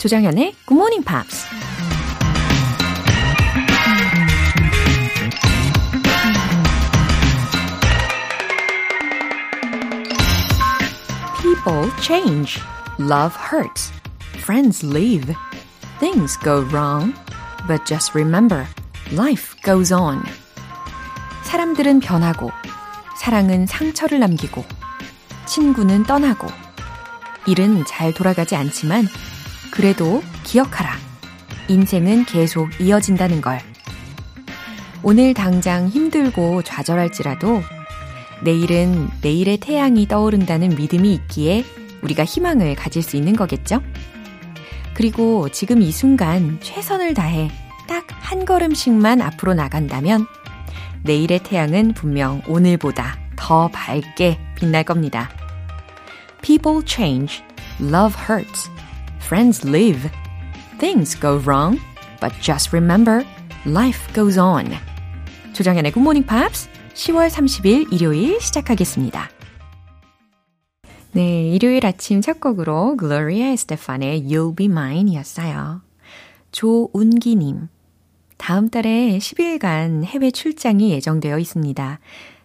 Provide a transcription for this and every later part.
조정현의 Good Morning Pops. People change. Love hurts. Friends leave. Things go wrong. But just remember, life goes on. 사람들은 변하고, 사랑은 상처를 남기고, 친구는 떠나고, 일은 잘 돌아가지 않지만, 그래도 기억하라. 인생은 계속 이어진다는 걸. 오늘 당장 힘들고 좌절할지라도 내일은 내일의 태양이 떠오른다는 믿음이 있기에 우리가 희망을 가질 수 있는 거겠죠? 그리고 지금 이 순간 최선을 다해 딱 한 걸음씩만 앞으로 나간다면 내일의 태양은 분명 오늘보다 더 밝게 빛날 겁니다. People change, love hurts, friends live, things go wrong, but just remember, life goes on. 조정현의 Good Morning Pops 10월 30일 일요일 시작하겠습니다. 네, 일요일 아침 첫 곡으로 Gloria Estefan의 You'll Be Mine 이었어요. 조운기님, 다음 달에 10일간 해외 출장이 예정되어 있습니다.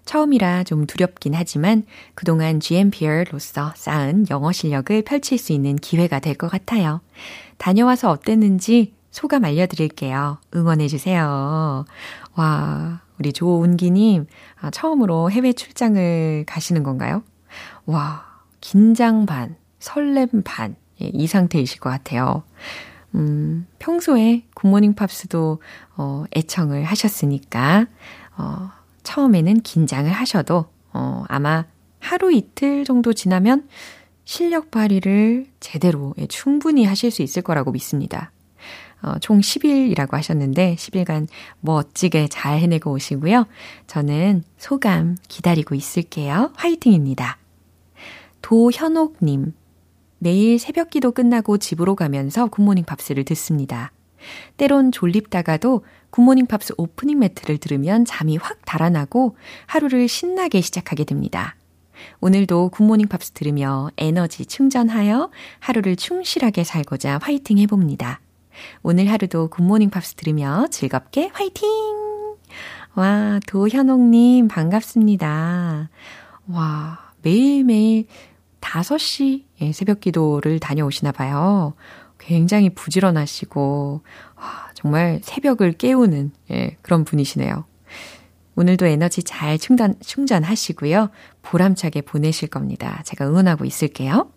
처음이라 좀 두렵긴 하지만 그동안 GMPR로서 쌓은 영어 실력을 펼칠 수 있는 기회가 될 것 같아요. 다녀와서 어땠는지 소감 알려드릴게요. 응원해주세요. 와, 우리 조은기님, 아, 처음으로 해외 출장을 가시는 건가요? 와, 긴장 반, 설렘 반, 예, 이 상태이실 것 같아요. 음, 평소에 굿모닝 팝스도, 어, 애청을 하셨으니까, 어, 처음에는 긴장을 하셔도, 어, 아마 하루 이틀 정도 지나면 실력 발휘를 제대로, 예, 충분히 하실 수 있을 거라고 믿습니다. 어, 총 10일이라고 하셨는데 10일간 멋지게 잘 해내고 오시고요. 저는 소감 기다리고 있을게요. 화이팅입니다. 도현옥님, 매일 새벽 기도 끝나고 집으로 가면서 굿모닝 팝스를 듣습니다. 때론 졸립다가도 굿모닝 팝스 오프닝 멘트를 들으면 잠이 확 달아나고 하루를 신나게 시작하게 됩니다. 오늘도 굿모닝 팝스 들으며 에너지 충전하여 하루를 충실하게 살고자 화이팅 해봅니다. 오늘 하루도 굿모닝 팝스 들으며 즐겁게 화이팅! 와, 도현옥님, 반갑습니다. 와, 매일매일 5시 예, 새벽 기도를 다녀오시나 봐요. 굉장히 부지런하시고, 와, 정말 새벽을 깨우는 예, 그런 분이시네요. 오늘도 에너지 잘 충전, 충전하시고요. 보람차게 보내실 겁니다. 제가 응원하고 있을게요.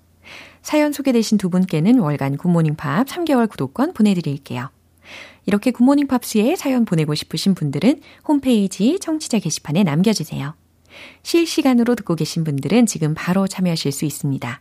사연 소개되신 두 분께는 월간 굿모닝 팝 3개월 구독권 보내드릴게요. 이렇게 굿모닝 팝스에 사연 보내고 싶으신 분들은 홈페이지 청취자 게시판에 남겨주세요. 실시간으로 듣고 계신 분들은 지금 바로 참여하실 수 있습니다.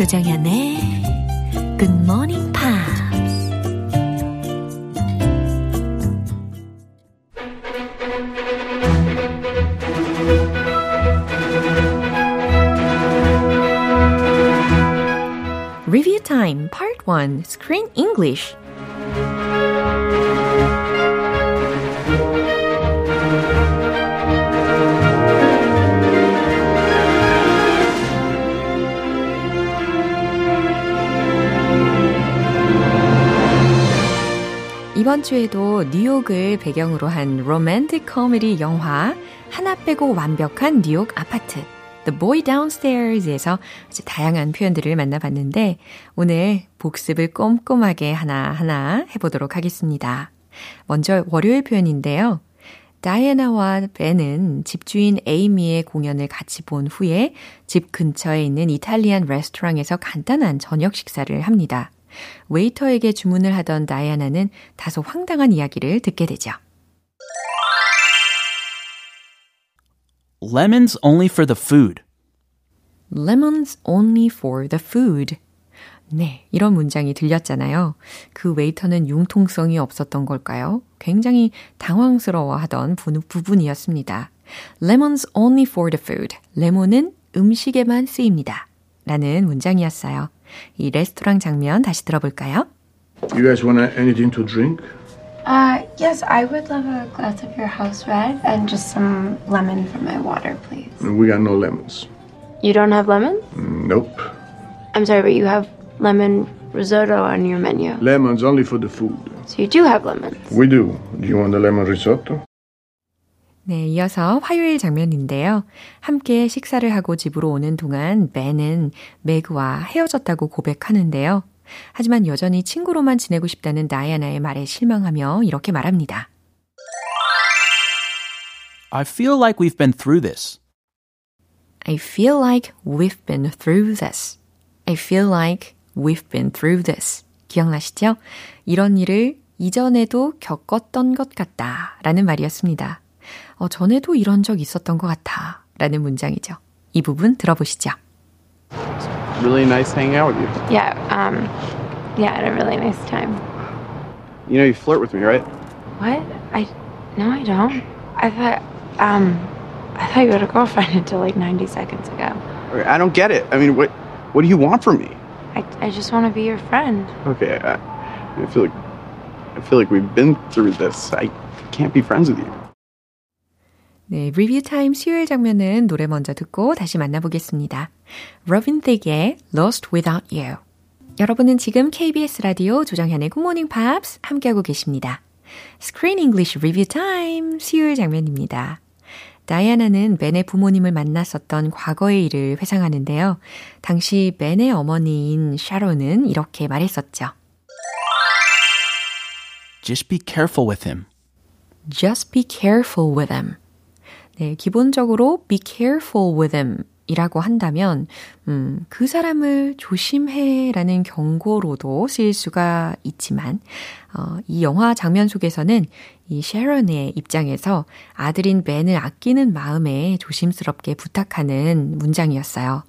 조정현의 굿모닝 팝스 Review Time Part 1 Screen English 이번 주에도 뉴욕을 배경으로 한 로맨틱 코미디 영화 하나 빼고 완벽한 뉴욕 아파트 The Boy Downstairs에서 아주 다양한 표현들을 만나봤는데 오늘 복습을 꼼꼼하게 하나하나 해보도록 하겠습니다. 먼저 월요일 표현인데요. 다이애나와 벤은 집주인 에이미의 공연을 같이 본 후에 집 근처에 있는 이탈리안 레스토랑에서 간단한 저녁 식사를 합니다. 웨이터에게 주문을 하던 다이애나는 다소 황당한 이야기를 듣게 되죠. lemons only for the food. lemons only for the food. 네, 이런 문장이 들렸잖아요. 그 웨이터는 융통성이 없었던 걸까요? 굉장히 당황스러워 하던 부분이었습니다. Lemons only for the food. 레몬은 음식에만 쓰입니다. 라는 문장이었어요. 이 레스토랑 장면 다시 들어볼까요? You guys want anything to drink? Uh, yes, I would love a glass of your house red and just some lemon for my water, please. We got no lemons. You don't have lemons? Nope. I'm sorry, but you have lemon risotto on your menu. Lemons only for the food. So you do have lemons. We do. Do you want the lemon risotto? 네, 이어서 화요일 장면인데요. 함께 식사를 하고 집으로 오는 동안 벤은 매그와 헤어졌다고 고백하는데요. 하지만 여전히 친구로만 지내고 싶다는 다이아나의 말에 실망하며 이렇게 말합니다. I feel like we've been through this. I feel like we've been through this. I feel like we've been through this. 기억나시죠? 이런 일을 이전에도 겪었던 것 같다 라는 말이었습니다. 어, 전에도 이런 적 있었던 것 같아 라는 문장이죠. 이 부분 들어보시죠. Really nice hanging out with you. Yeah, um, yeah, I had a really nice time. You know you flirt with me, right? What? I, no, I don't. I thought, um, I thought you had a girlfriend until like 90 seconds ago. I don't get it. I mean, what what do you want from me? I, I just want to be your friend. Okay, I, I feel like I feel like we've been through this. I can't be friends with you. 네, 리뷰 타임 수요일 장면은 노래 먼저 듣고 다시 만나보겠습니다. Robin Thicke의 Lost Without You. 여러분은 지금 KBS 라디오 조정현의 Good Morning Pops 함께하고 계십니다. Screen English Review Time 수요일 장면입니다. 다이아나는 벤의 부모님을 만났었던 과거의 일을 회상하는데요. 당시 벤의 어머니인 샤론은 이렇게 말했었죠. Just be careful with him. Just be careful with him. 네, 기본적으로 be careful with him 이라고 한다면, 음, 그 사람을 조심해 라는 경고로도 쓰일 수가 있지만, 어, 이 영화 장면 속에서는 이 셰런의 입장에서 아들인 벤을 아끼는 마음에 조심스럽게 부탁하는 문장이었어요.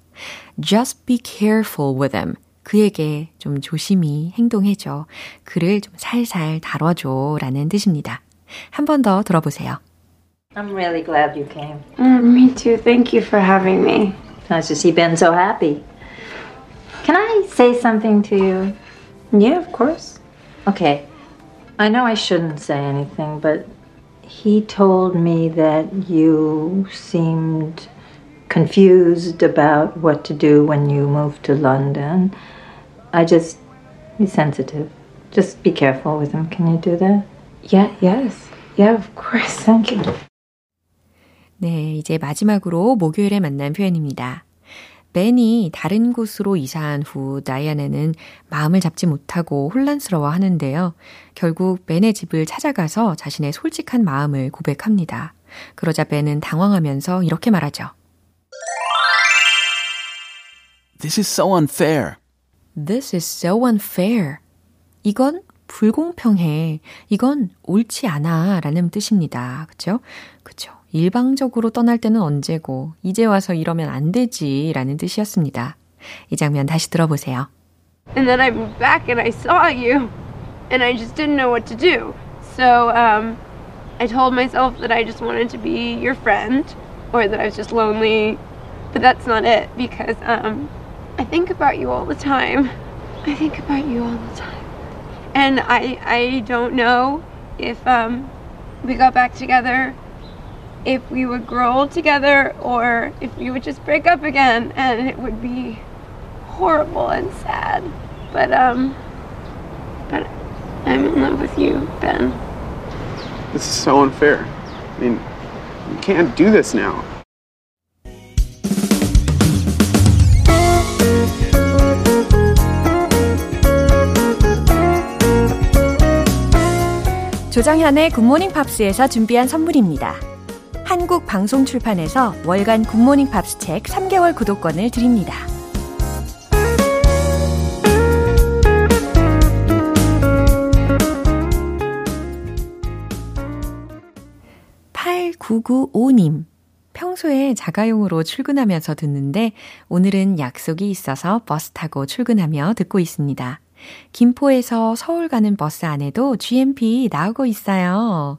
Just be careful with him. 그에게 좀 조심히 행동해줘. 그를 좀 살살 다뤄줘. 라는 뜻입니다. 한 번 더 들어보세요. I'm really glad you came. Mm, me too. Thank you for having me. Nice to see Ben so happy. Can I say something to you? Yeah, of course. Okay. I know I shouldn't say anything, but he told me that you seemed confused about what to do when you moved to London. I just be sensitive. Just be careful with him. Can you do that? Yeah, yes. Yeah, of course. Thank you. 네, 이제 마지막으로 목요일에 만난 표현입니다. 벤이 다른 곳으로 이사한 후 다이아나는 마음을 잡지 못하고 혼란스러워 하는데요. 결국 벤의 집을 찾아가서 자신의 솔직한 마음을 고백합니다. 그러자 벤은 당황하면서 이렇게 말하죠. This is so unfair. This is so unfair. 이건 불공평해. 이건 옳지 않아. 라는 뜻입니다. 그쵸? 그쵸. 일방적으로 떠날 때는 언제고, 이제 와서 이러면 안 되지. 라는 뜻이었습니다. 이 장면 다시 들어보세요. And then I moved back and I saw you, and I just didn't know what to do. So um, I told myself that I just wanted to be your friend, or that I was just lonely. But that's not it because um, I think about you all the time. I think about you all the time. And I, I don't know if um, we got back together, if we would grow old together, or if we would just break up again, and it would be horrible and sad. But um, but I'm in love with you, Ben. This is so unfair. I mean, you can't do this now. 조정현의 굿모닝 팝스에서 준비한 선물입니다. 한국 방송 출판에서 월간 굿모닝 팝스 책 3개월 구독권을 드립니다. (8995님) 평소에 자가용으로 출근하면서 듣는데 오늘은 약속이 있어서 버스 타고 출근하며 듣고 있습니다. 김포에서 서울 가는 버스 안에도 GMP 나오고 있어요.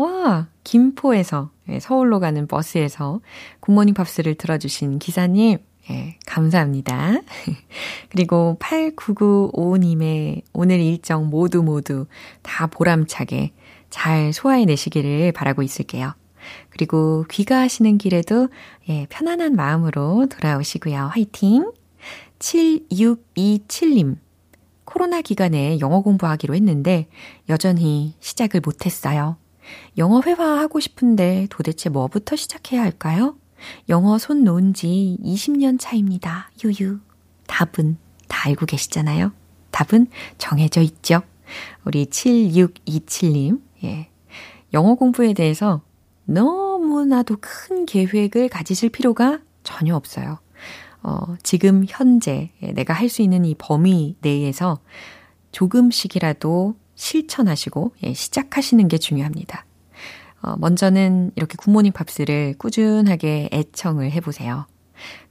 와, 김포에서 예, 서울로 가는 버스에서 굿모닝 팝스를 들어주신 기사님, 예, 감사합니다. 그리고 8995님의 오늘 일정 모두 모두 다 보람차게 잘 소화해내시기를 바라고 있을게요. 그리고 귀가하시는 길에도 예, 편안한 마음으로 돌아오시고요. 화이팅! 7627님. 코로나 기간에 영어 공부하기로 했는데 여전히 시작을 못했어요. 영어 회화하고 싶은데 도대체 뭐부터 시작해야 할까요? 영어 손 놓은 지 20년 차입니다. 유유. 답은 다 알고 계시잖아요. 답은 정해져 있죠. 우리 7627님, 예. 영어 공부에 대해서 너무나도 큰 계획을 가지실 필요가 전혀 없어요. 어, 지금 현재 내가 할 수 있는 이 범위 내에서 조금씩이라도 실천하시고 예, 시작하시는 게 중요합니다. 어, 먼저는 이렇게 굿모닝 팝스를 꾸준하게 애청을 해보세요.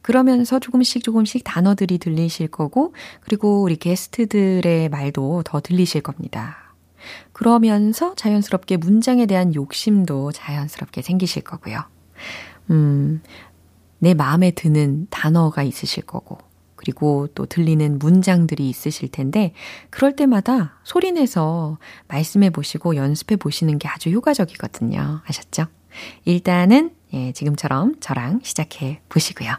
그러면서 조금씩 조금씩 단어들이 들리실 거고, 그리고 우리 게스트들의 말도 더 들리실 겁니다. 그러면서 자연스럽게 문장에 대한 욕심도 자연스럽게 생기실 거고요. 음, 내 마음에 드는 단어가 있으실 거고, 그리고 또 들리는 문장들이 있으실 텐데, 그럴 때마다 소리내서 말씀해 보시고 연습해 보시는 게 아주 효과적이거든요. 아셨죠? 일단은, 예, 지금처럼 저랑 시작해 보시고요.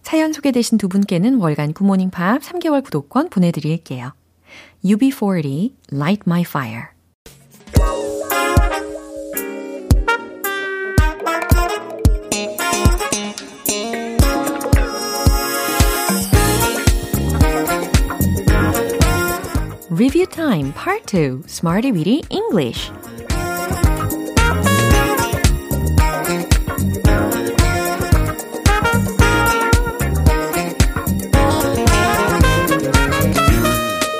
사연 소개되신 두 분께는 월간 굿모닝 팝 3개월 구독권 보내드릴게요. UB40 Light My Fire Review Time Part 2 Smarty Weedy English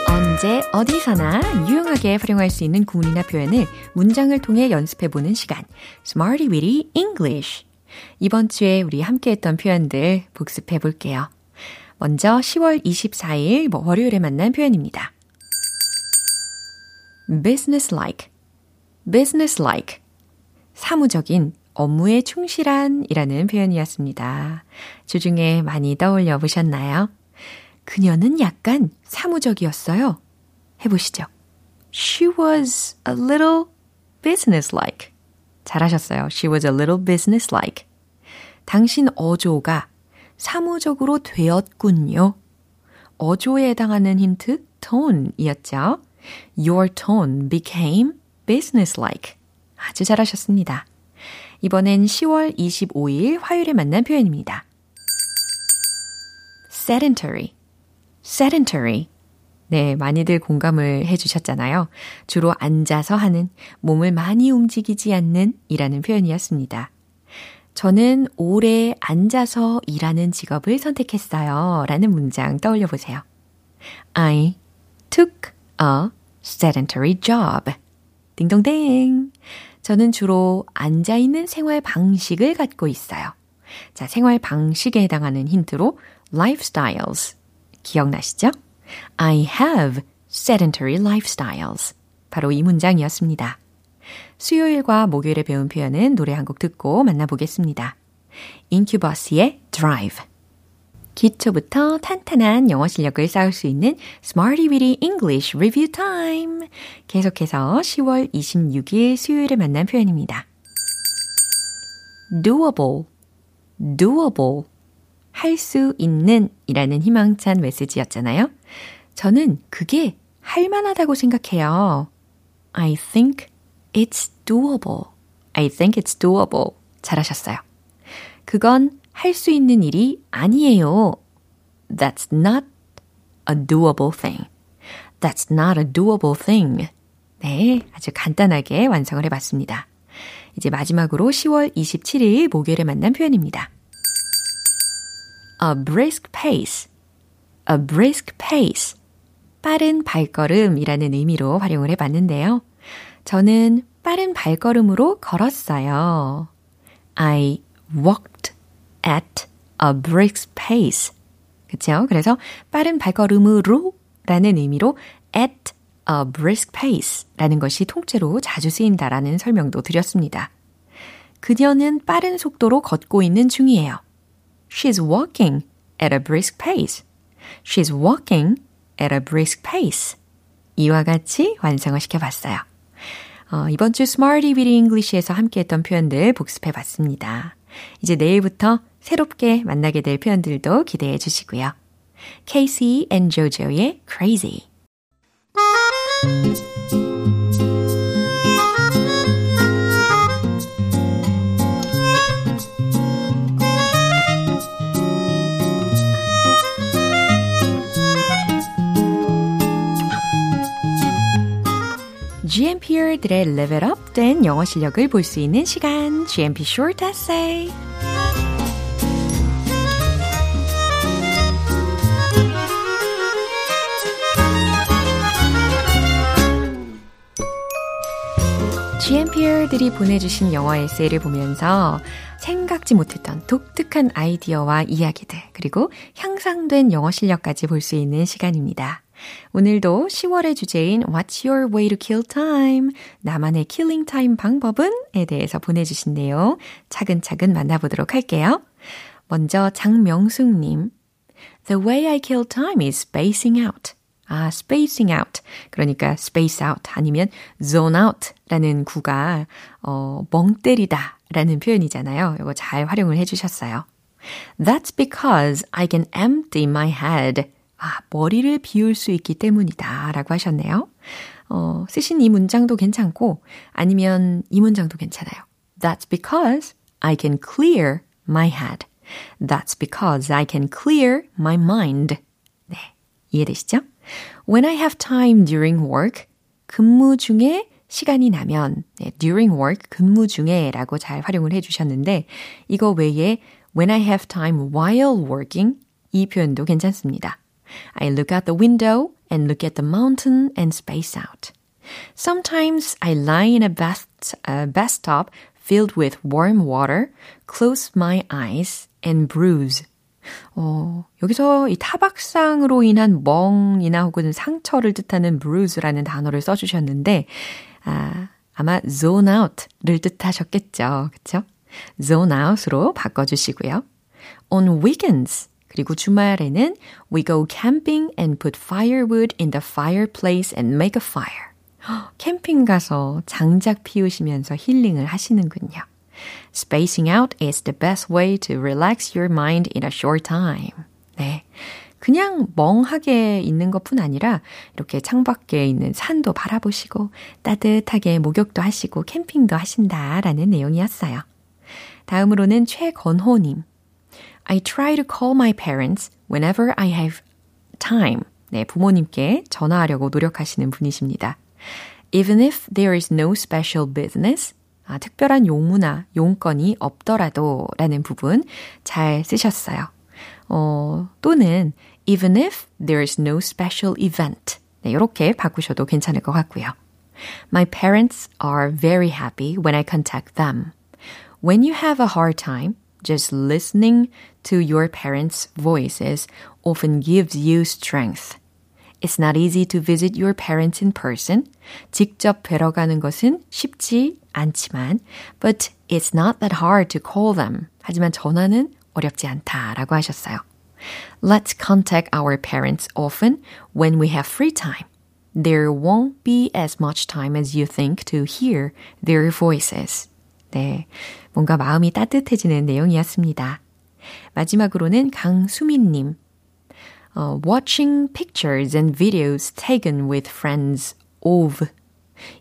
언제 어디서나 유용하게 활용할 수 있는 구문이나 표현을 문장을 통해 연습해보는 시간 Smarty Weedy English 이번 주에 우리 함께했던 표현들 복습해볼게요. 먼저 10월 24일 월요일에 만난 표현입니다. Business-like, business-like. 사무적인, 업무에 충실한 이라는 표현이었습니다. 주중에 많이 떠올려 보셨나요? 그녀는 약간 사무적이었어요. 해보시죠. She was a little business-like. 잘하셨어요. She was a little business-like. 당신 어조가 사무적으로 되었군요. 어조에 해당하는 힌트, tone이었죠. Your tone became businesslike. 아주 잘하셨습니다. 이번엔 10월 25일 화요일에 만난 표현입니다. sedentary, sedentary. 네, 많이들 공감을 해 주셨잖아요. 주로 앉아서 하는, 몸을 많이 움직이지 않는 이라는 표현이었습니다. 저는 오래 앉아서 일하는 직업을 선택했어요. 라는 문장 떠올려 보세요. I took a sedentary job. 딩동댕. 저는 주로 앉아있는 생활 방식을 갖고 있어요. 자, 생활 방식에 해당하는 힌트로 lifestyles. 기억나시죠? I have sedentary lifestyles. 바로 이 문장이었습니다. 수요일과 목요일에 배운 표현은 노래 한 곡 듣고 만나보겠습니다. 인큐버스의 Drive. 기초부터 탄탄한 영어 실력을 쌓을 수 있는 Smarty Weedy English Review Time. 계속해서 10월 26일 수요일에 만난 표현입니다. doable, doable. 할 수 있는 이라는 희망찬 메시지였잖아요. 저는 그게 할 만하다고 생각해요. I think it's doable. I think it's doable. 잘하셨어요. 그건 할 수 있는 일이 아니에요. That's not a doable thing. That's not a doable thing. 네, 아주 간단하게 완성을 해봤습니다. 이제 마지막으로 10월 27일 목요일에 만난 표현입니다. A brisk pace. A brisk pace. 빠른 발걸음이라는 의미로 활용을 해봤는데요. 저는 빠른 발걸음으로 걸었어요. I walked at a brisk pace. 그쵸? 그래서 빠른 발걸음으로 라는 의미로 at a brisk pace 라는 것이 통째로 자주 쓰인다라는 설명도 드렸습니다. 그녀는 빠른 속도로 걷고 있는 중이에요. She's walking at a brisk pace. She's walking at a brisk pace. 이와 같이 완성을 시켜봤어요. 어, 이번 주 Smarty Weedy English에서 함께했던 표현들 복습해봤습니다. 이제 내일부터 새롭게 만나게 될 표현들도 기대해 주시고요. Casey and JoJo의 Crazy. GMPR들의 레벨업 된 영어 실력을 볼 수 있는 시간, GMP Short Essay. GMPer들이 보내주신 영어 에세이를 보면서 생각지 못했던 독특한 아이디어와 이야기들, 그리고 향상된 영어 실력까지 볼 수 있는 시간입니다. 오늘도 10월의 주제인 What's your way to kill time? 나만의 killing time 방법은? 에 대해서 보내주신 내용 차근차근 만나보도록 할게요. 먼저 장명숙님. The way I kill time is spacing out. 아, spacing out. 그러니까 space out 아니면 zone out 라는 구가, 어, 멍 때리다 라는 표현이잖아요. 이거 잘 활용을 해 주셨어요. That's because I can empty my head. 아, 머리를 비울 수 있기 때문이다. 라고 하셨네요. 어, 쓰신 이 문장도 괜찮고, 아니면 이 문장도 괜찮아요. That's because I can clear my head. That's because I can clear my mind. 네. 이해되시죠? When I have time during work, 근무 중에 시간이 나면, 네, during work, 근무 중에 라고 잘 활용을 해 주셨는데, 이거 외에 when I have time while working, 이 표현도 괜찮습니다. I look out the window and look at the mountain and space out. Sometimes I lie in a bath, uh, bathtub filled with warm water, close my eyes and bruise. 어, 여기서 이 타박상으로 인한 멍이나 혹은 상처를 뜻하는 bruise라는 단어를 써주셨는데, 아, 아마 zone out를 뜻하셨겠죠. 그쵸? zone out으로 바꿔주시고요. On weekends, 그리고 주말에는 we go camping and put firewood in the fireplace and make a fire. 캠핑 가서 장작 피우시면서 힐링을 하시는군요. Spacing out is the best way to relax your mind in a short time. 네. 그냥 멍하게 있는 것뿐 아니라 이렇게 창밖에 있는 산도 바라보시고 따뜻하게 목욕도 하시고 캠핑도 하신다라는 내용이었어요. 다음으로는 최건호님. I try to call my parents whenever I have time. 네, 부모님께 전화하려고 노력하시는 분이십니다. Even if there is no special business, 아, 특별한 용무나 용건이 없더라도 라는 부분 잘 쓰셨어요. 어, 또는 even if there is no special event. 네, 이렇게 바꾸셔도 괜찮을 것 같고요. My parents are very happy when I contact them. When you have a hard time, just listening to your parents' voices often gives you strength. It's not easy to visit your parents in person. 직접 뵈러 가는 것은 쉽지 않지만, but it's not that hard to call them. 하지만 전화는 어렵지 않다라고 하셨어요. Let's contact our parents often when we have free time. There won't be as much time as you think to hear their voices. 네. 뭔가 마음이 따뜻해지는 내용이었습니다. 마지막으로는 강수민님. Uh, watching pictures and videos taken with friends of.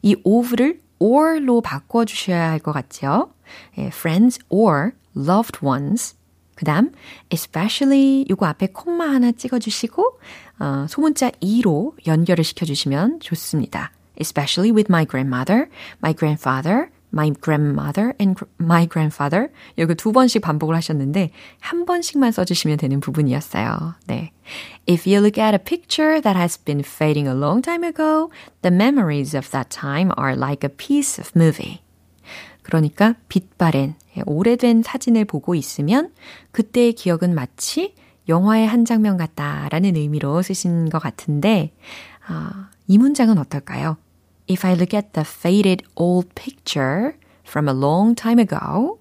이 of를 or로 바꿔주셔야 할 것 같죠? 예, friends or loved ones. 그 다음, especially 요거 앞에 콤마 하나 찍어주시고, 어, 소문자 e로 연결을 시켜주시면 좋습니다. especially with my grandmother, my grandfather, my grandmother and my grandfather. 여기 두 번씩 반복을 하셨는데 한 번씩만 써주시면 되는 부분이었어요. 네. If you look at a picture that has been fading a long time ago, the memories of that time are like a piece of movie. 그러니까 빛바랜, 예, 오래된 사진을 보고 있으면 그때의 기억은 마치 영화의 한 장면 같다라는 의미로 쓰신 것 같은데, 아, 이 문장은 어떨까요? If I look at the faded old picture from a long time ago,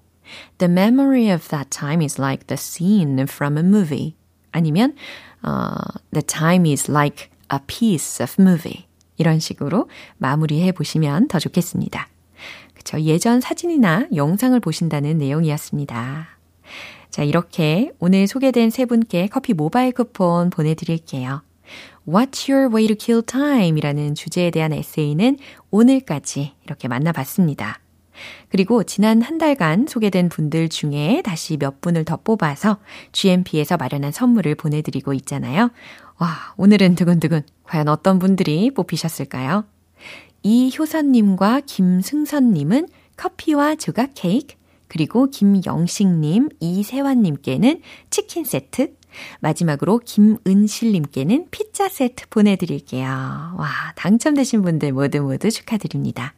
the memory of that time is like the scene from a movie. 아니면, uh, the time is like a piece of movie. 이런 식으로 마무리해 보시면 더 좋겠습니다. 그쵸. 예전 사진이나 영상을 보신다는 내용이었습니다. 자, 이렇게 오늘 소개된 세 분께 커피 모바일 쿠폰 보내드릴게요. What's your way to kill time? 이라는 주제에 대한 에세이는 오늘까지 이렇게 만나봤습니다. 그리고 지난 한 달간 소개된 분들 중에 다시 몇 분을 더 뽑아서 GMP에서 마련한 선물을 보내드리고 있잖아요. 와, 오늘은 두근두근 과연 어떤 분들이 뽑히셨을까요? 이효선님과 김승선님은 커피와 조각 케이크, 그리고 김영식님, 이세환님께는 치킨 세트, 마지막으로 김은실님께는 피자 세트 보내드릴게요. 와, 당첨되신 분들 모두 모두 축하드립니다.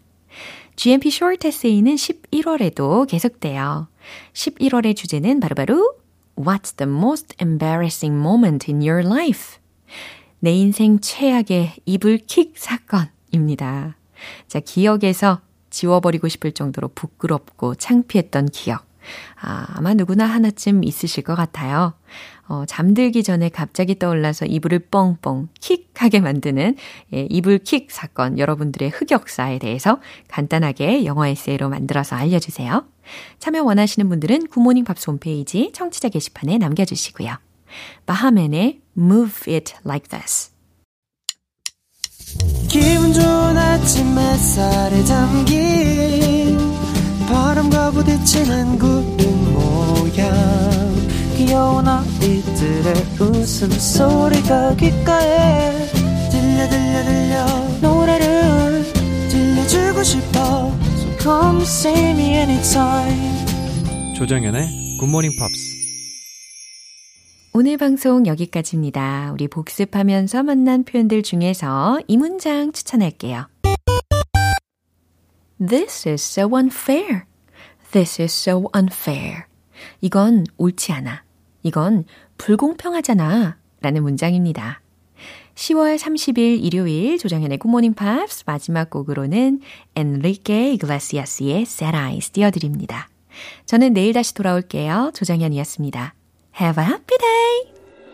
GMP Short Essay는 11월에도 계속돼요. 11월의 주제는 바로 바로 What's the most embarrassing moment in your life? 내 인생 최악의 이불킥 사건입니다. 자, 기억에서 지워버리고 싶을 정도로 부끄럽고 창피했던 기억. 아, 아마 누구나 하나쯤 있으실 것 같아요. 어, 잠들기 전에 갑자기 떠올라서 이불을 뻥뻥 킥하게 만드는 예, 이불 킥 사건 여러분들의 흑역사에 대해서 간단하게 영어 에세이로 만들어서 알려주세요. 참여 원하시는 분들은 Good Morning Pops 홈페이지 청취자 게시판에 남겨주시고요. Baha Men의 Move It Like This 기분 좋은 아침 햇살에 담긴 바람과 부딪히는 구름 모양. 귀여운 아이들의 웃음소리가 귓가에 들려 들려 들려. 노래를 들려주고 싶어. So come see me anytime. 조정연의 굿모닝 팝스 오늘 방송 여기까지입니다. 우리 복습하면서 만난 표현들 중에서 이 문장 추천할게요. This is so unfair. This is so unfair. 이건 옳지 않아. 이건 불공평하잖아. 라는 문장입니다. 10월 30일 일요일 조정현의 굿모닝 팝스 마지막 곡으로는 엔리케 이글라시아스의 Sad Eyes 띄워드립니다. 저는 내일 다시 돌아올게요. 조정현이었습니다. Have a happy day!